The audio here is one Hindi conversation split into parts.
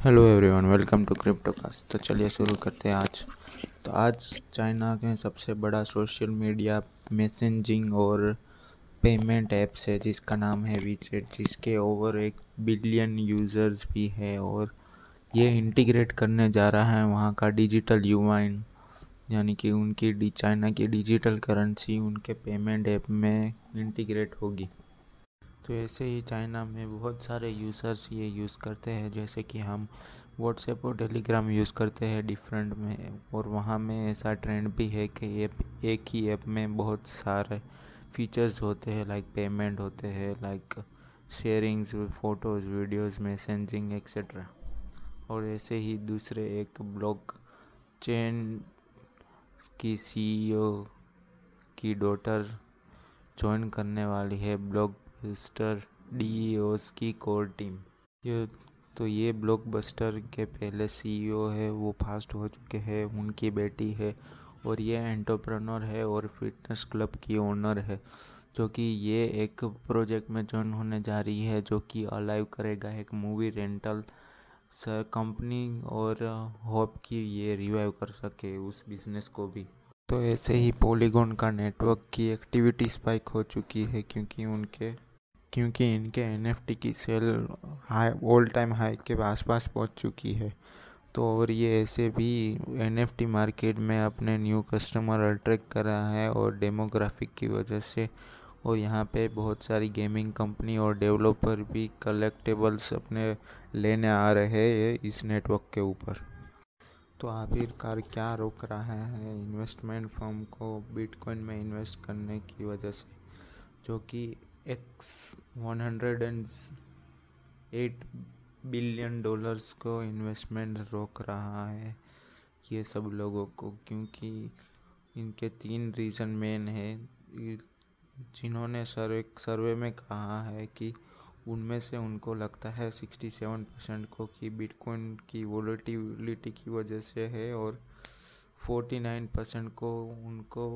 Hello everyone welcome to Cryptocast तो चलिए शुरू करते हैं आज। तो आज चाइना के सबसे बड़ा सोशल मीडिया मैसेजिंग और पेमेंट ऐप्स है, जिसका नाम है वीचेट जिसके ओवर एक बिलियन यूज़र्स भी है और ये इंटीग्रेट करने जा रहा है वहाँ का डिजिटल युवाइन यानी कि उनकी चाइना की डिजिटल करेंसी उनके पेमेंट ऐप में इंटीग्रेट होगी। तो ऐसे ही चाइना में बहुत सारे यूज़र्स ये यूज़ करते हैं, जैसे कि हम व्हाट्सएप और टेलीग्राम यूज़ करते हैं डिफरेंट में, और वहाँ में ऐसा ट्रेंड भी है कि ऐप एक ही ऐप में बहुत सारे फीचर्स होते हैं लाइक पेमेंट होते हैं like sharings photos videos messaging etcetera और ऐसे ही दूसरे एक ब्लॉक चेन की सीईओ की डॉटर ज्वाइन करने वाली है ब्लॉक बस्टर डी की कोर टीम। ये तो ये ब्लॉकबस्टर के पहले सीईओ है, वो फास्ट हो चुके हैं, उनकी बेटी है और ये एंटरप्रेन्योर है और फिटनेस क्लब की ओनर है, जो कि ये एक प्रोजेक्ट में जॉइन होने जा रही है, जो कि अलाइव करेगा एक मूवी रेंटल सर कंपनी और होप कि ये रिवाइव कर सके उस बिज़नेस को भी। तो ऐसे ही पॉलीगॉन का नेटवर्क की एक्टिविटी स्पाइक हो चुकी है, क्योंकि उनके क्योंकि इनके एनएफटी की sale high all time high के आसपास पहुँच चुकी है। तो और ये ऐसे भी एनएफटी मार्केट में अपने न्यू कस्टमर अट्रैक्ट कर रहा है और डेमोग्राफिक की वजह से। और यहाँ पे बहुत सारी गेमिंग कंपनी और डेवलपर भी कलेक्टेबल्स अपने लेने आ रहे हैं इस नेटवर्क के ऊपर। तो आखिरकार क्या रोक रहा है इन्वेस्टमेंट फर्म को बिटकॉइन में इन्वेस्ट करने की वजह से? जो कि X one hundred and eight billion dollars को इन्वेस्टमेंट रोक रहा है ये सब लोगों को, क्योंकि इनके तीन रीज़न मेन है। जिन्होंने सर्वे सर्वे में कहा है कि उनमें से उनको लगता है सिक्सटी सेवन परसेंट को कि बिटकॉइन की वोलेटिलिटी की वजह से है और फोर्टी नाइन परसेंट को उनको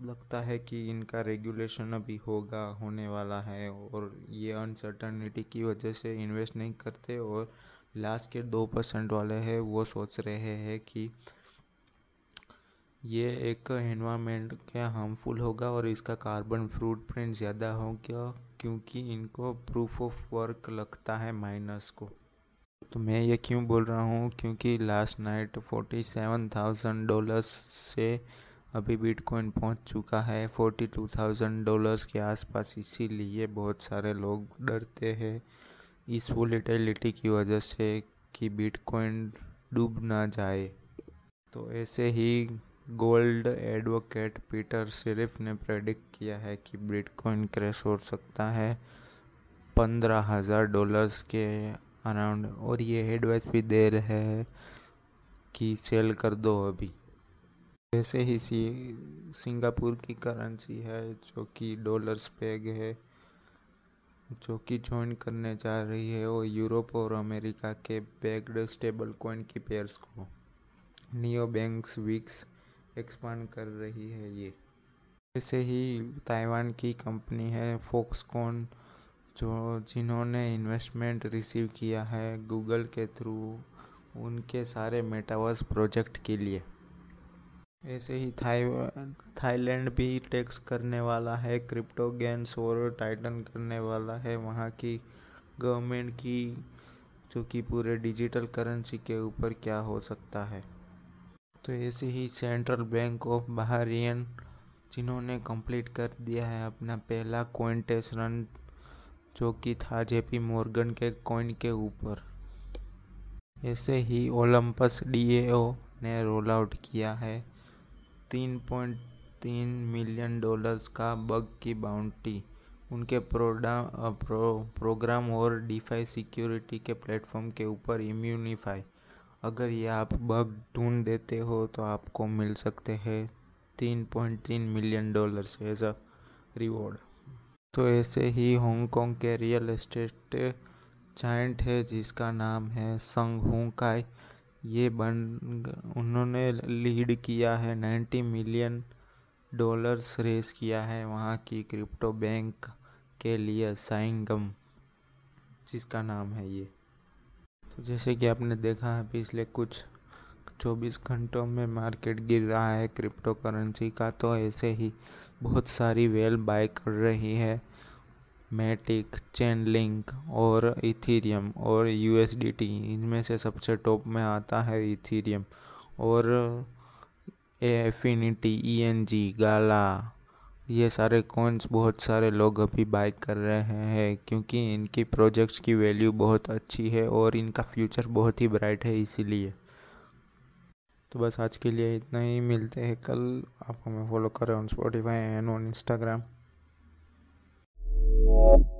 लगता है कि इनका रेगुलेशन अभी होगा, होने वाला है और ये अनसर्टनिटी की वजह से इन्वेस्ट नहीं करते और लास्ट के दो परसेंट वाले हैं, वो सोच रहे हैं कि ये एक इन्वामेंट क्या हार्मफुल होगा और इसका कार्बन फ्रूट प्रिंट ज़्यादा हो क्या क्योंकि इनको प्रूफ ऑफ़ वर्क लगता है माइनस को। तो मैं ये क्यों बोल रहा हूँ? क्योंकि last night forty seven thousand dollars से अभी बिटकॉइन पहुँच चुका है फोर्टी टू थाउज़ेंड डॉलर्स के आसपास, इसीलिए बहुत सारे लोग डरते हैं। इस वोलेटिलिटी की वजह से कि बिटकॉइन डूब ना जाए। तो ऐसे ही गोल्ड एडवोकेट पीटर सिरिफ ने प्रेडिक्ट किया है कि बिटकॉइन क्रैश हो सकता है पंद्रह हज़ार डॉलर्स के अराउंड और ये एडवाइस भी दे रहे हैं कि सेल कर दो अभी। ऐसे ही सी, सिंगापुर की करेंसी है, जो कि डॉलर्स पेग है, जो कि ज्वाइन करने जा रही है, और यूरोप और अमेरिका के पेग्ड स्टेबल कॉइन की पेयर्स को। नियो बैंक्स वीक्स एक्सपांड कर रही है ये। ऐसे ही ताइवान की कंपनी है फोक्सकॉन जो जिन्होंने इन्वेस्टमेंट रिसीव किया है गूगल के थ्रू उनके सारे मेटावर्स प्रोजेक्ट के लिए। ऐसे ही थाई, थाईलैंड भी टैक्स करने वाला है, क्रिप्टो गेंस और टाइटन करने वाला है। वहाँ की गवर्नमेंट की, जो कि पूरे डिजिटल करेंसी के ऊपर क्या हो सकता है? तो ऐसे ही सेंट्रल बैंक ऑफ़ बहरियन, जिन्होंने कंप्लीट कर दिया है अपना पहला कॉइन टेस्ट रन जो कि था जेपी मॉर्गन के कॉइन के ऊपर। ऐसे ही ओलंपस डीएओ ने रोल आउट किया है। तीन पॉइंट तीन मिलियन डॉलर्स का बग की बाउंटी। उनके प्रो, प्रोग्राम और डिफाई सिक्योरिटी के प्लेटफॉर्म के ऊपर इम्यूनिफाई। अगर ये आप बग ढूंढ देते हो तो आपको मिल सकते हैं तीन पॉइंट तीन million dollars as a reward. तो ऐसे ही हांगकांग के रियल एस्टेट जाइंट है जिसका नाम है संग हुकाई ये बन उन्होंने लीड किया है, नाइन्टी मिलियन डॉलर्स रेस किया है वहाँ की क्रिप्टो बैंक के लिए, साइंगम, जिसका नाम है ये। तो जैसे कि आपने देखा है, पिछले कुछ 24 घंटों में मार्केट गिर रहा है, क्रिप्टो करेंसी का तो ऐसे ही बहुत सारी वेल बाय कर रही है। मैटिक चेन लिंक और इथीरियम और यूएसडीटी इनमें से सबसे टॉप में आता है इथीरियम और एफिनिटी ई एन जी गाला ये सारे कॉइन्स बहुत सारे लोग अभी बाय कर रहे हैं क्योंकि इनकी प्रोजेक्ट्स की वैल्यू बहुत अच्छी है और इनका फ्यूचर बहुत ही ब्राइट है इसीलिए। तो बस आज के लिए इतना ही, मिलते हैं कल। आप हमें फॉलो करें on Spotify and on Instagram you.